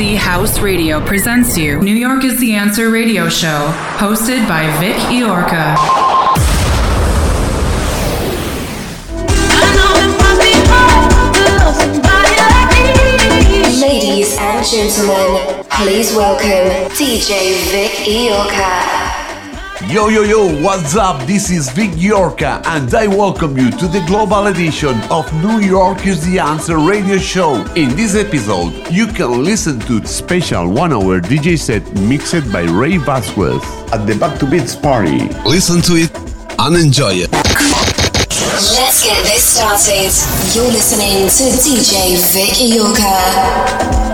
House Radio presents you New York is the Answer radio show, hosted by Vic Iorca. Ladies and gentlemen, please welcome DJ Vic Iorca. Yo, yo, yo, what's up? This is Vic Yorka, and I welcome you to the global edition of New York is the Answer radio show. In this episode, you can listen to special one hour DJ set mixed by Ray Vasquez at the Back to Beats party. Listen to it and enjoy it. Let's get this started. You're listening to DJ Vic Iorka.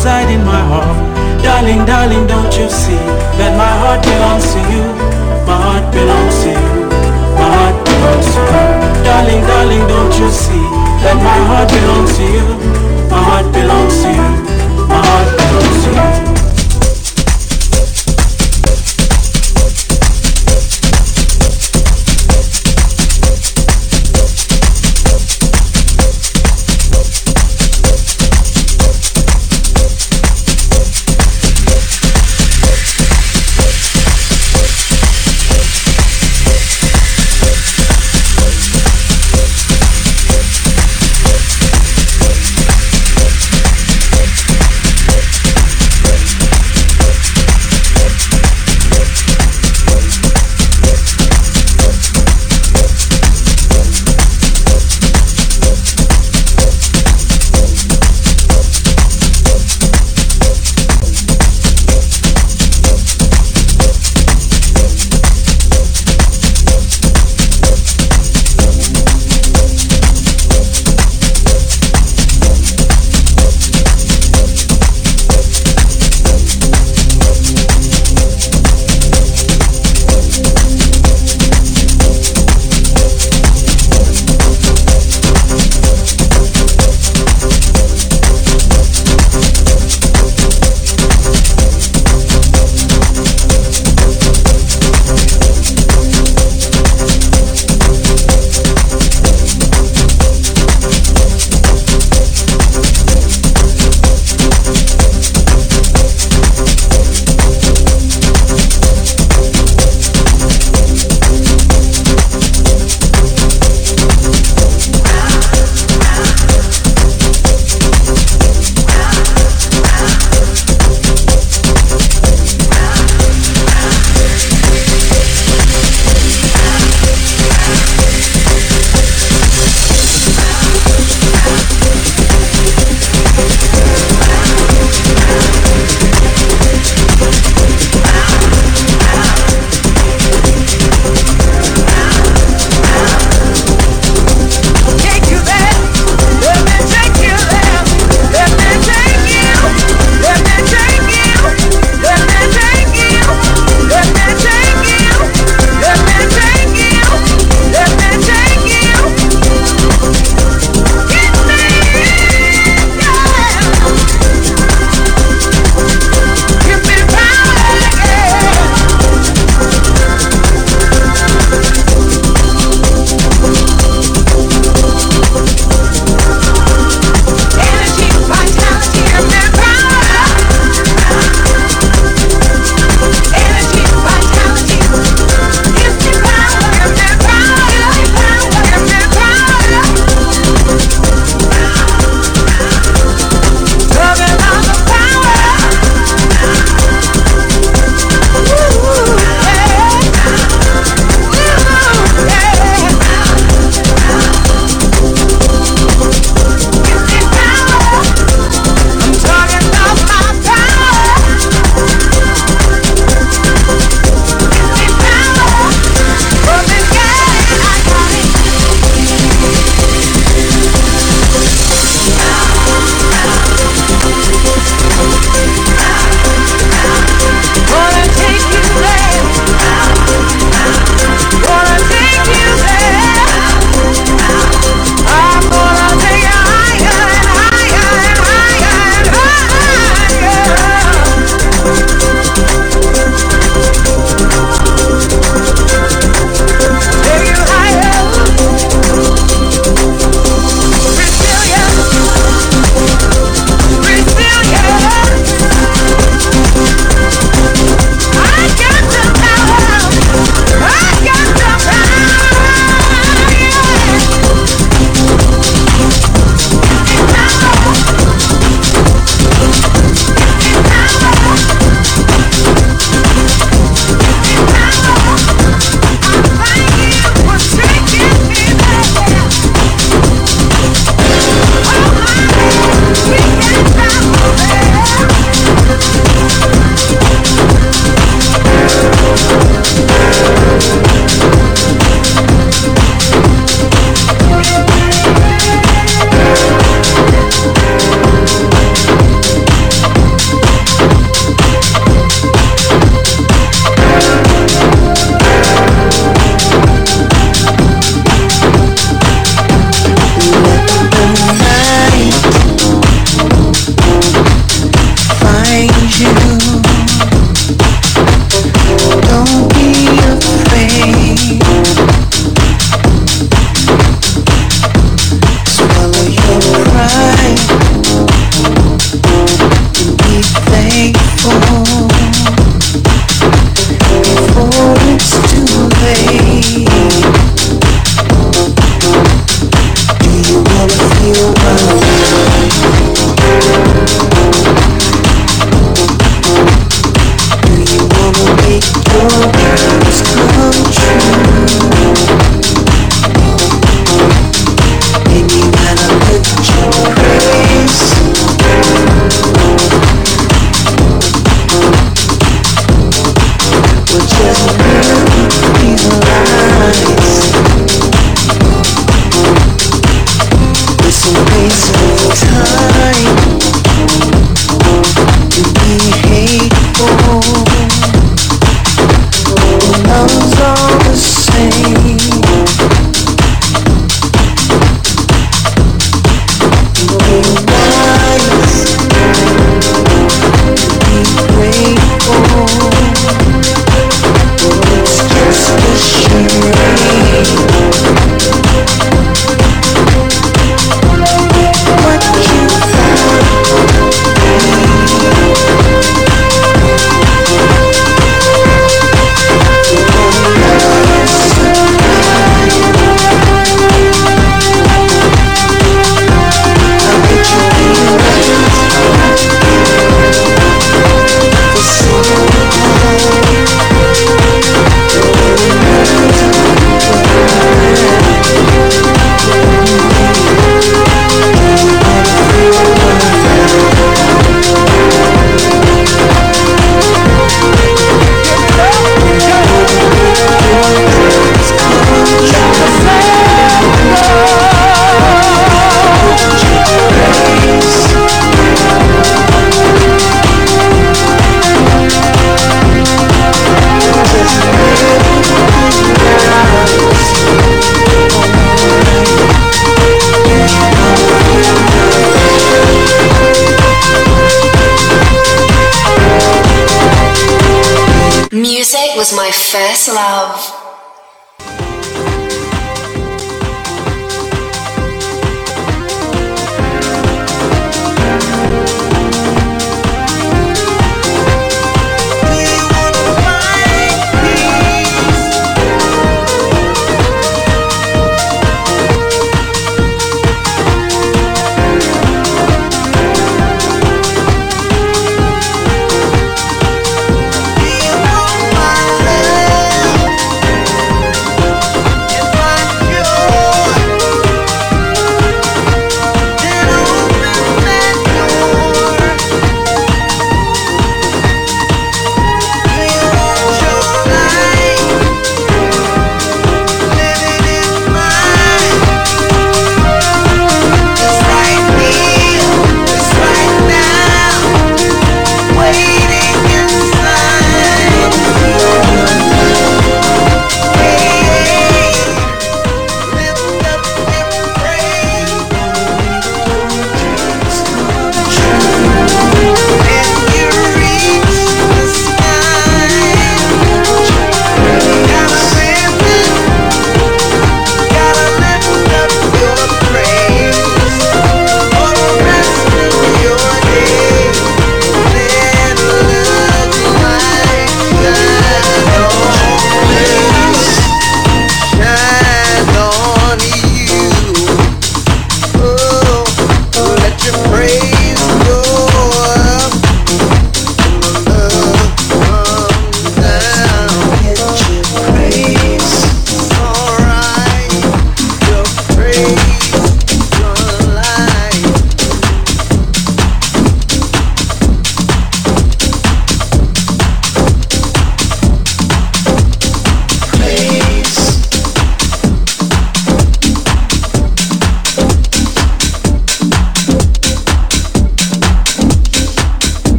inside in my heart. Darling, darling, don't you see that my heart belongs to you? My heart belongs to you. My heart belongs to you. Darling, darling, don't you see that my heart belongs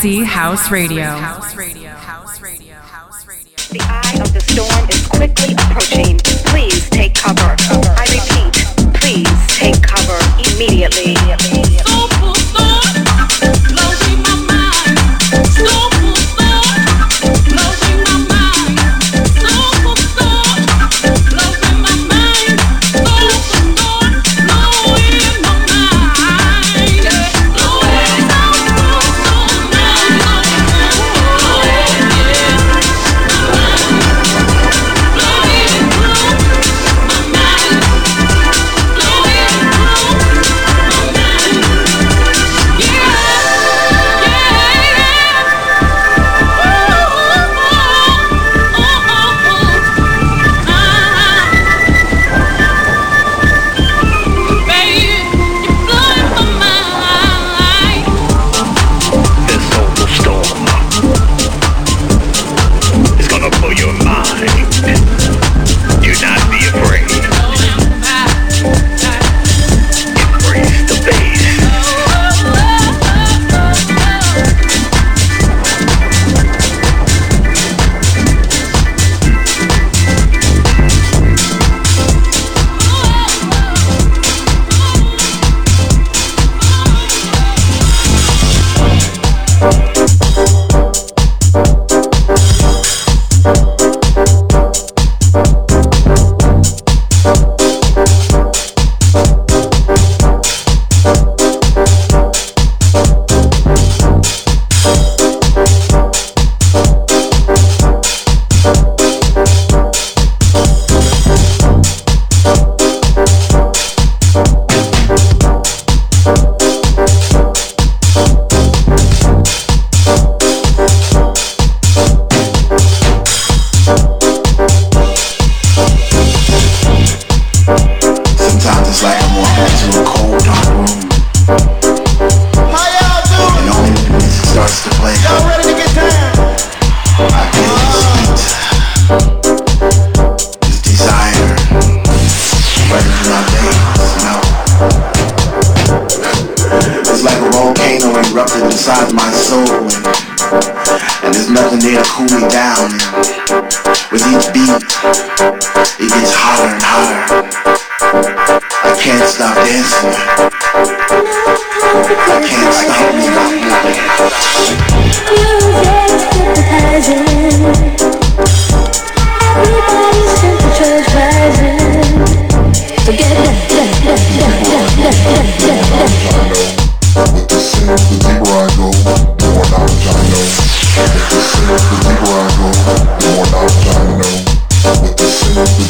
House Radio. Volcano erupted inside my soul. And, there's nothing there to cool me down. With each beat, it gets hotter and hotter. I can't stop dancing. I can't stop me Everybody's temperature's rising. Forget that. With the sin, the deeper I go, the more knowledge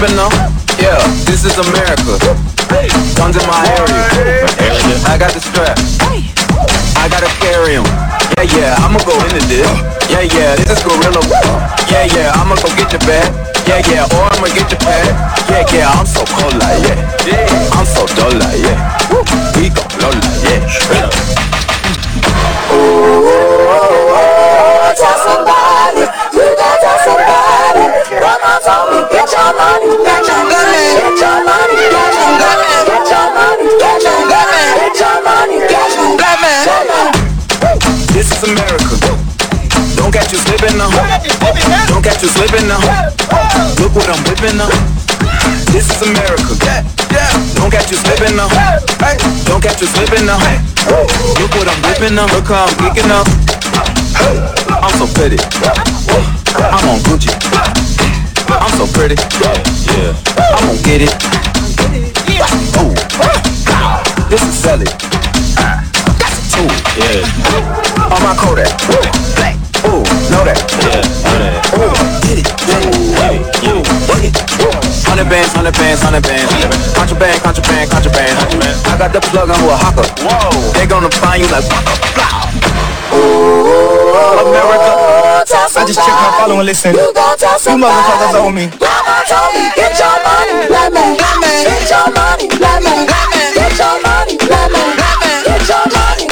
Be up. Yeah, this is America. Guns in my area. I got the strap. I gotta carry 'em. Yeah, yeah, I'ma go into this. Yeah, yeah, this is gorilla. Yeah, yeah, I'ma go get your bag. Yeah, yeah, or I'ma get your pad. Yeah, yeah, I'm so cold like yeah. Yeah, I'm so dull like yeah. We gon' blow like yeah tell your money, get your get your money, get your get your money, get your get your money, get your money. This is America. Don't catch you slipping now. Don't catch you slipping now. Look what I'm whipping now. This is America. Don't catch you slipping now. Don't catch you slipping now. Look what I'm whipping now. Look how I'm geeking up. I'm so pretty. I'm on Gucci. I'm so pretty. Yeah, I'm gonna get it. Yeah. Ooh. This is Sally. That's a tool. Yeah. On my Kodak. Ooh, know that. Yeah, know that. Ooh, get it. Yeah, Ooh, work it. Hundred bands, hundred bands, hundred bands. Contraband, contraband, contraband. I got the plug on Oaxaca. Whoa. They gonna find you like. Ooh, America. I just check my follow and listen. You motherfuckers owe me. Mama told me, get your money, let me, let me, get your money, let me, let me, get your money, let me, let me, get your money,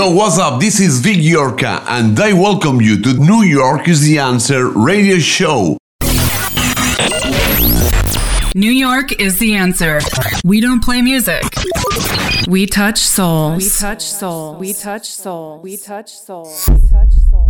Yo, what's up? This is Vic Yorka, and I welcome you to New York is the Answer radio show. New York is the answer. We don't play music. We touch souls. We touch soul. We touch soul. We touch soul. We touch soul.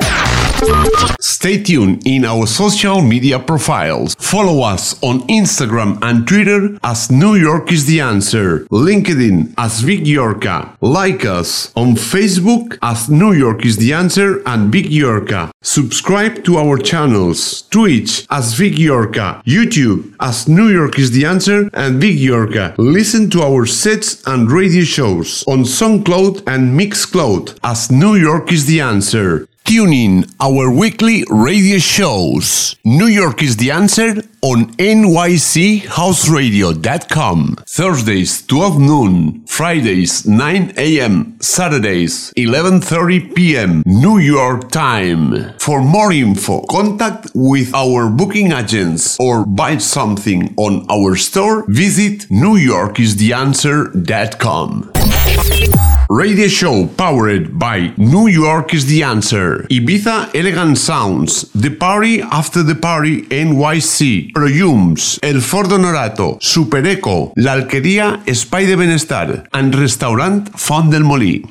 Stay tuned in our social media profiles. Follow us on Instagram and Twitter as New York is the Answer, LinkedIn as Vic Yorka. Like us on Facebook as New York is the Answer and Vic Yorka. Subscribe to our channels, Twitch as Vic Yorka, YouTube as New York is the Answer and Vic Yorka. Listen to our sets and radio shows on SoundCloud and Mixcloud as New York is the Answer. Tune in our weekly radio shows. New York is the answer on nychouseradio.com. Thursdays 12 noon, Fridays 9 a.m., Saturdays 11:30 p.m. New York time. For more info, contact with our booking agents or buy something on our store, visit newyorkistheanswer.com. Radio show powered by New York is the answer. Ibiza Elegant Sounds, The Party After the Party NYC, Proyums, El Fordo Norato, Super Eco, La Alquería Espai de Benestar, and Restaurant Font del Molí.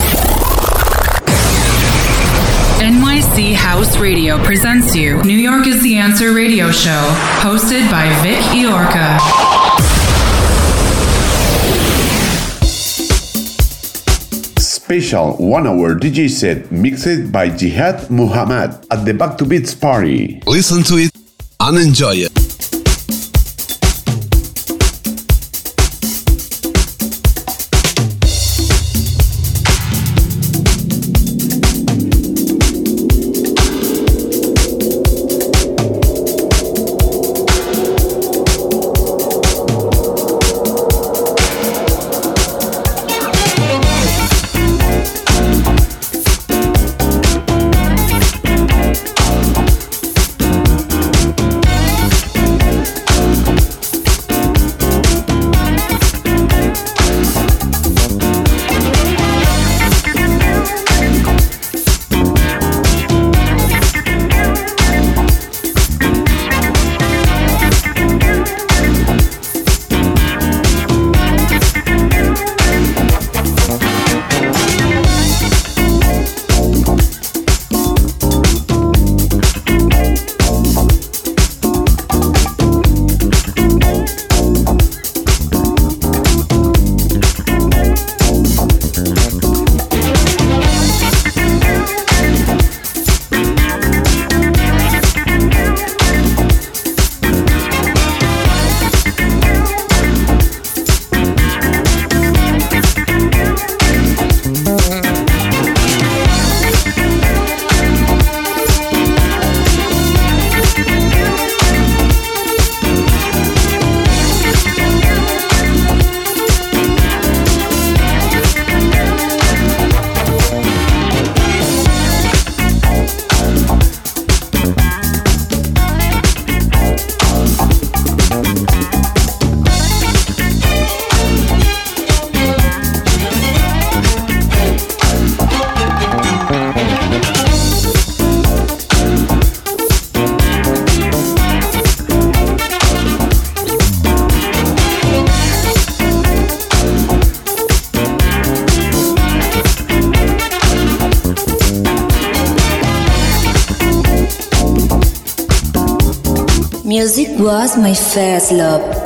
NYC House Radio presents you New York is the Answer radio show, hosted by Vic Yorka. Special one hour DJ set mixed by Jihad Muhammad at the Back to Beats party. Listen to it and enjoy it. Was my first love.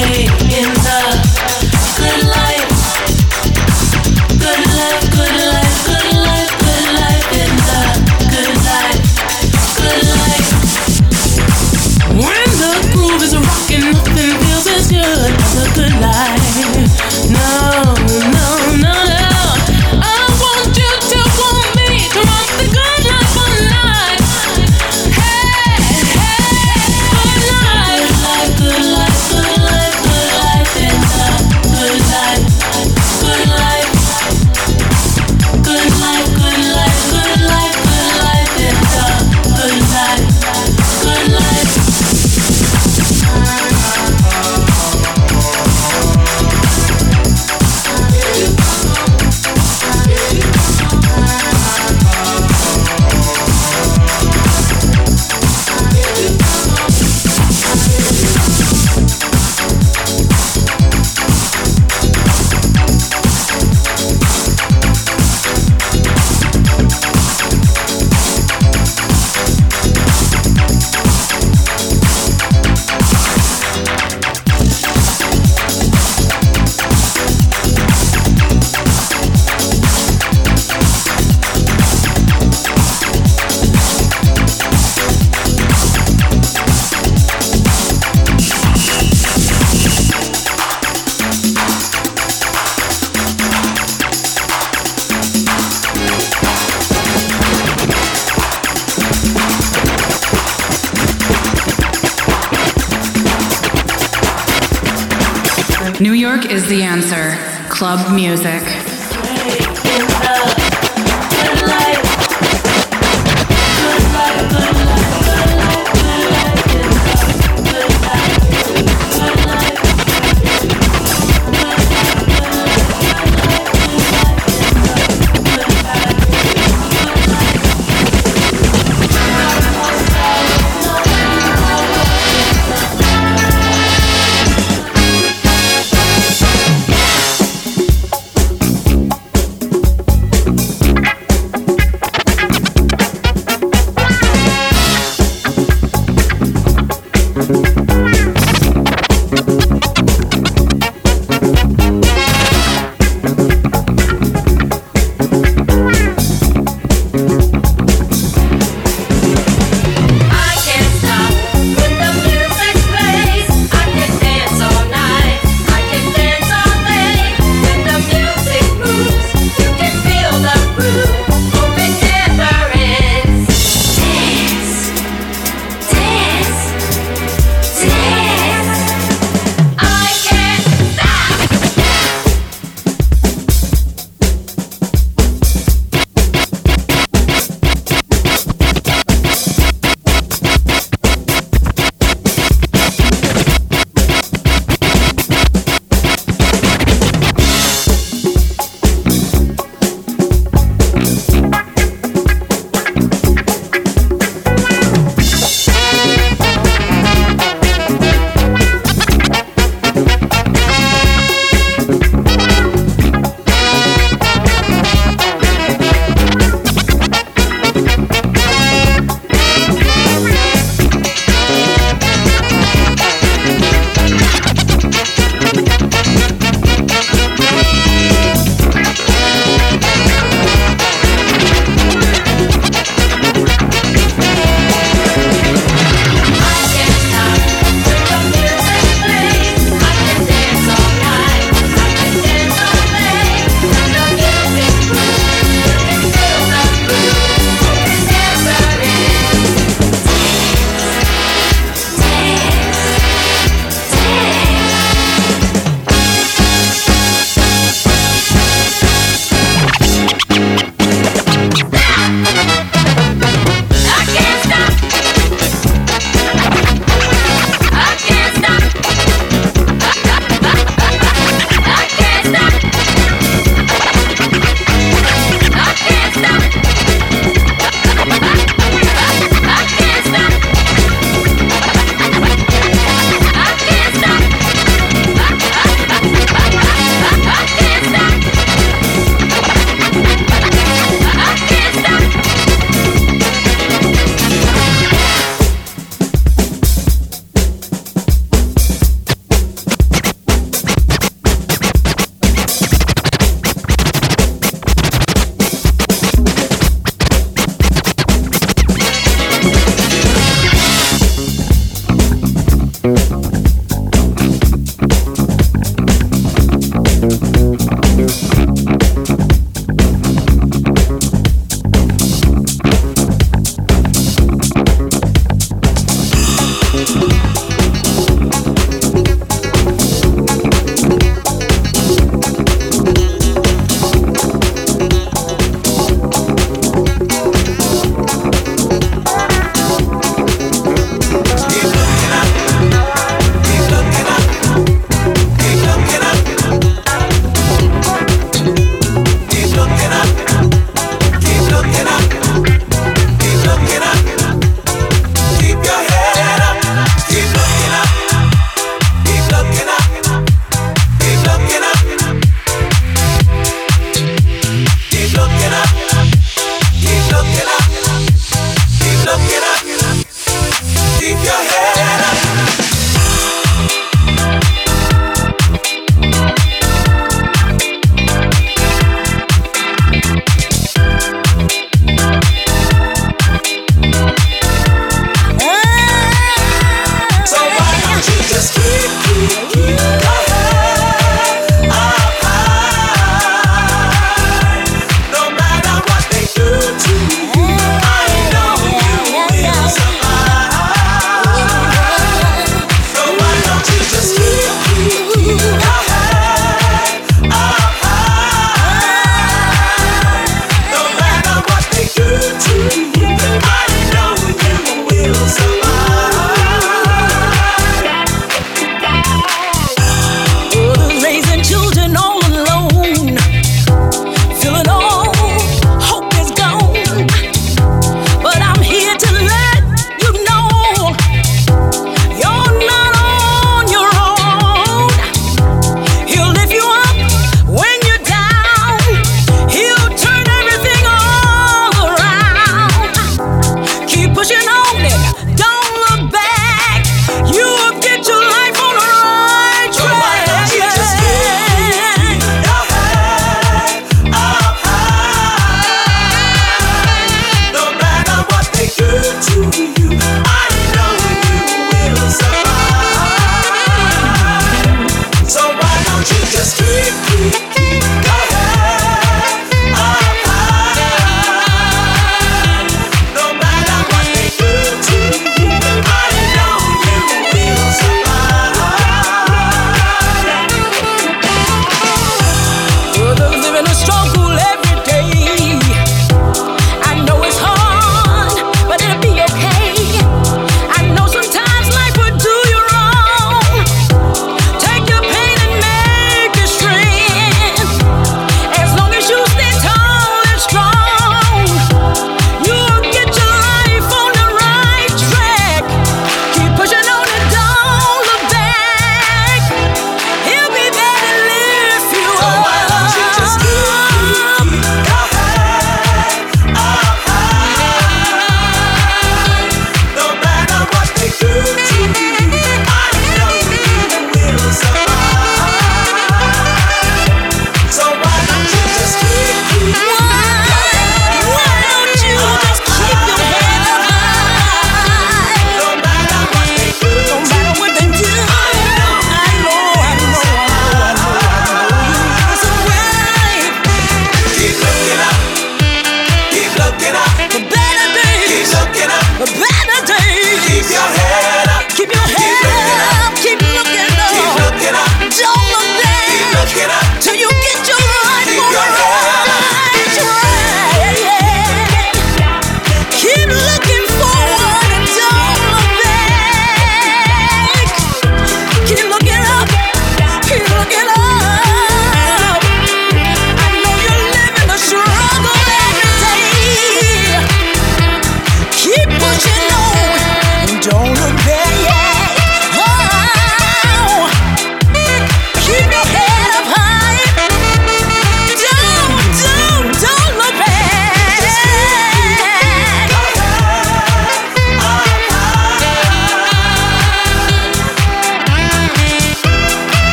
in the music.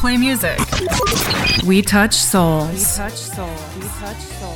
play music. We touch souls. We touch souls. We touch souls.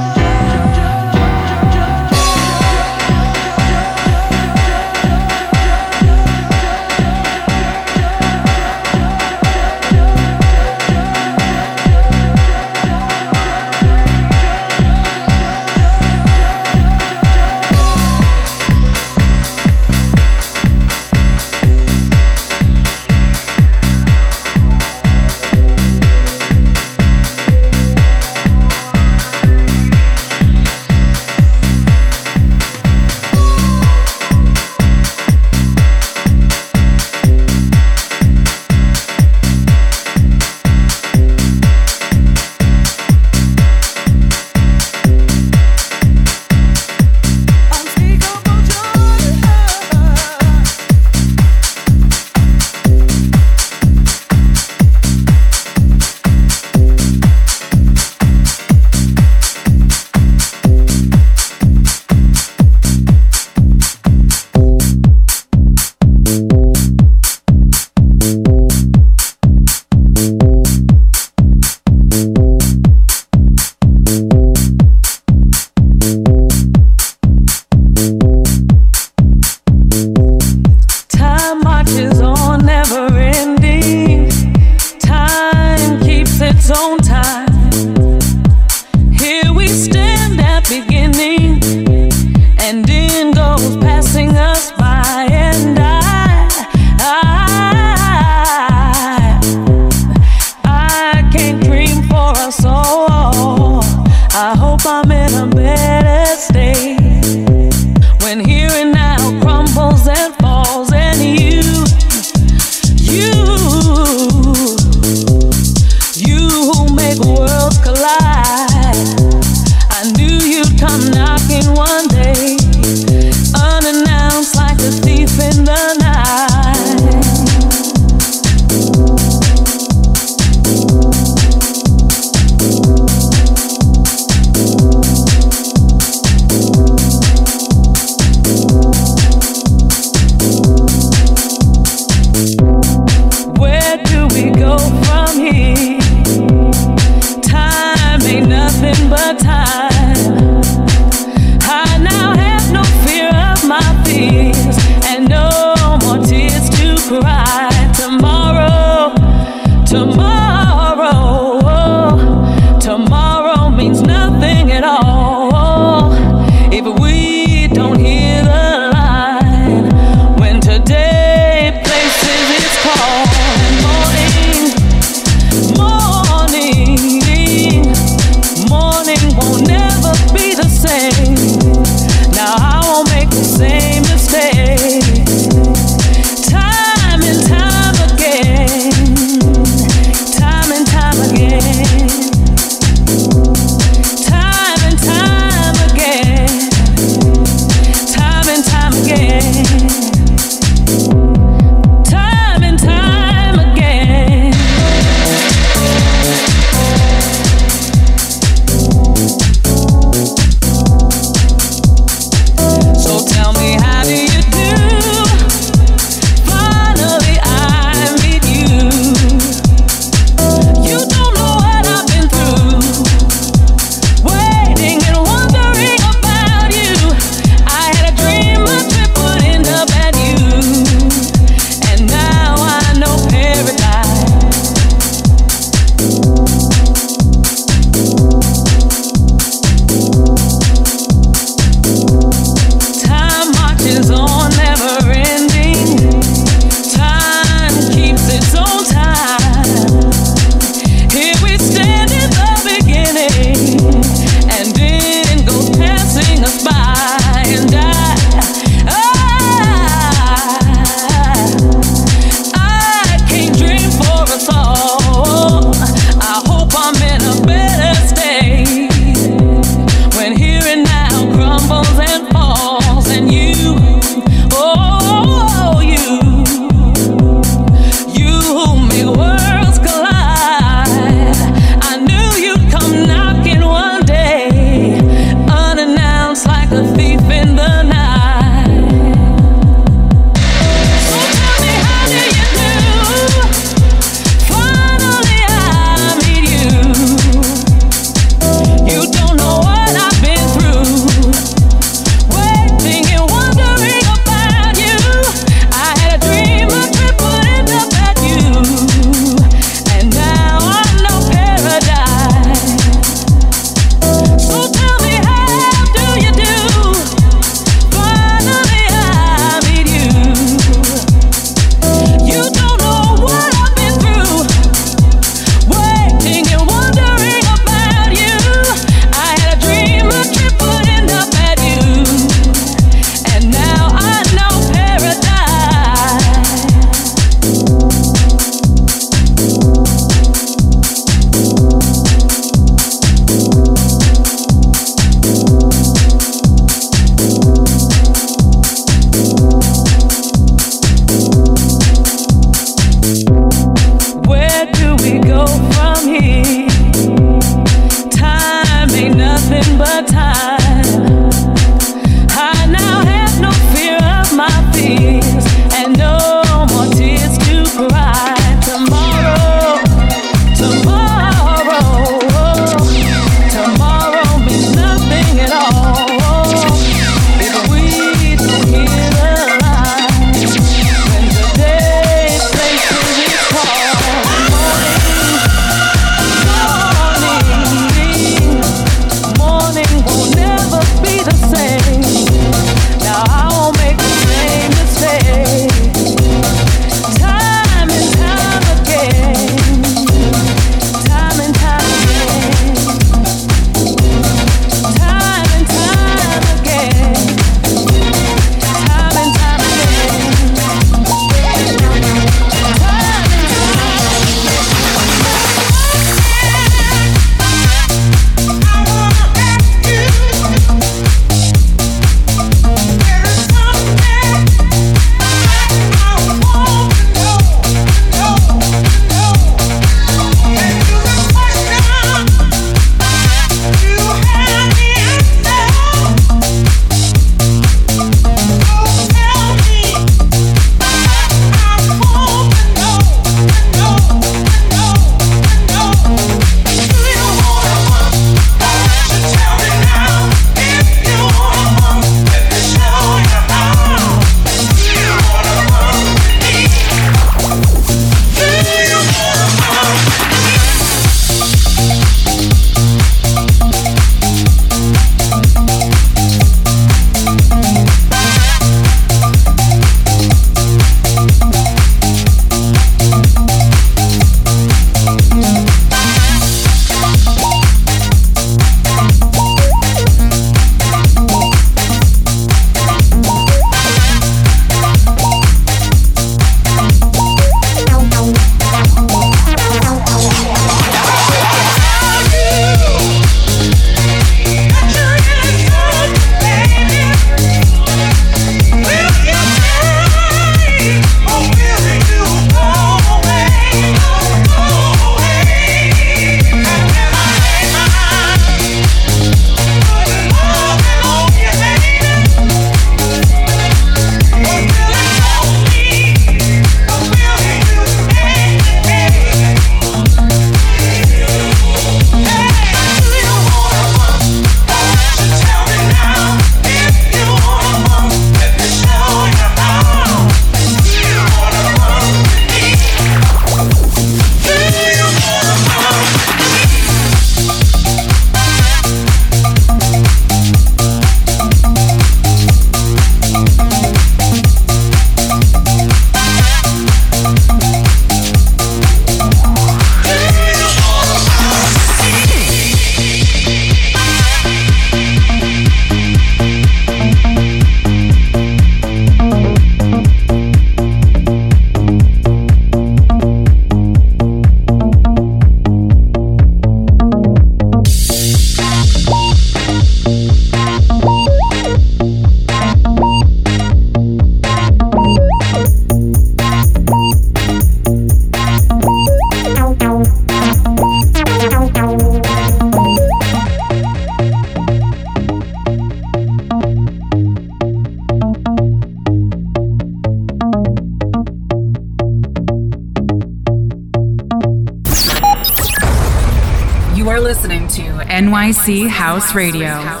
House Radio.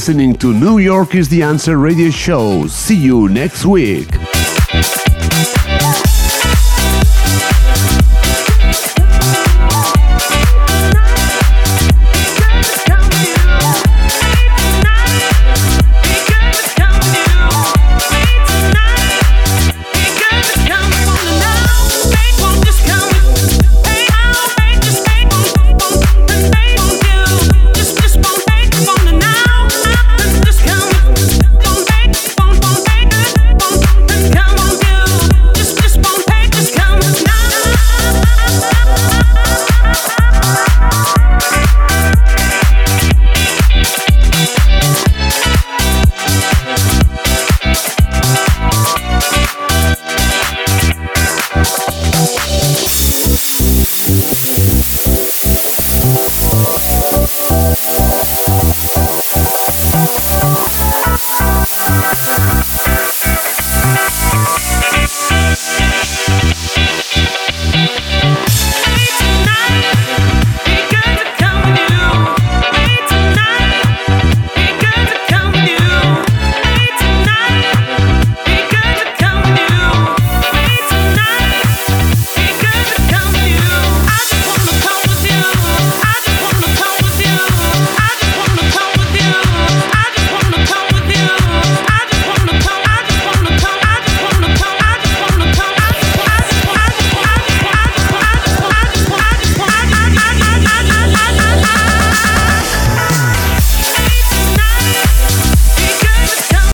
Listening to New York is the Answer radio show. See you next week.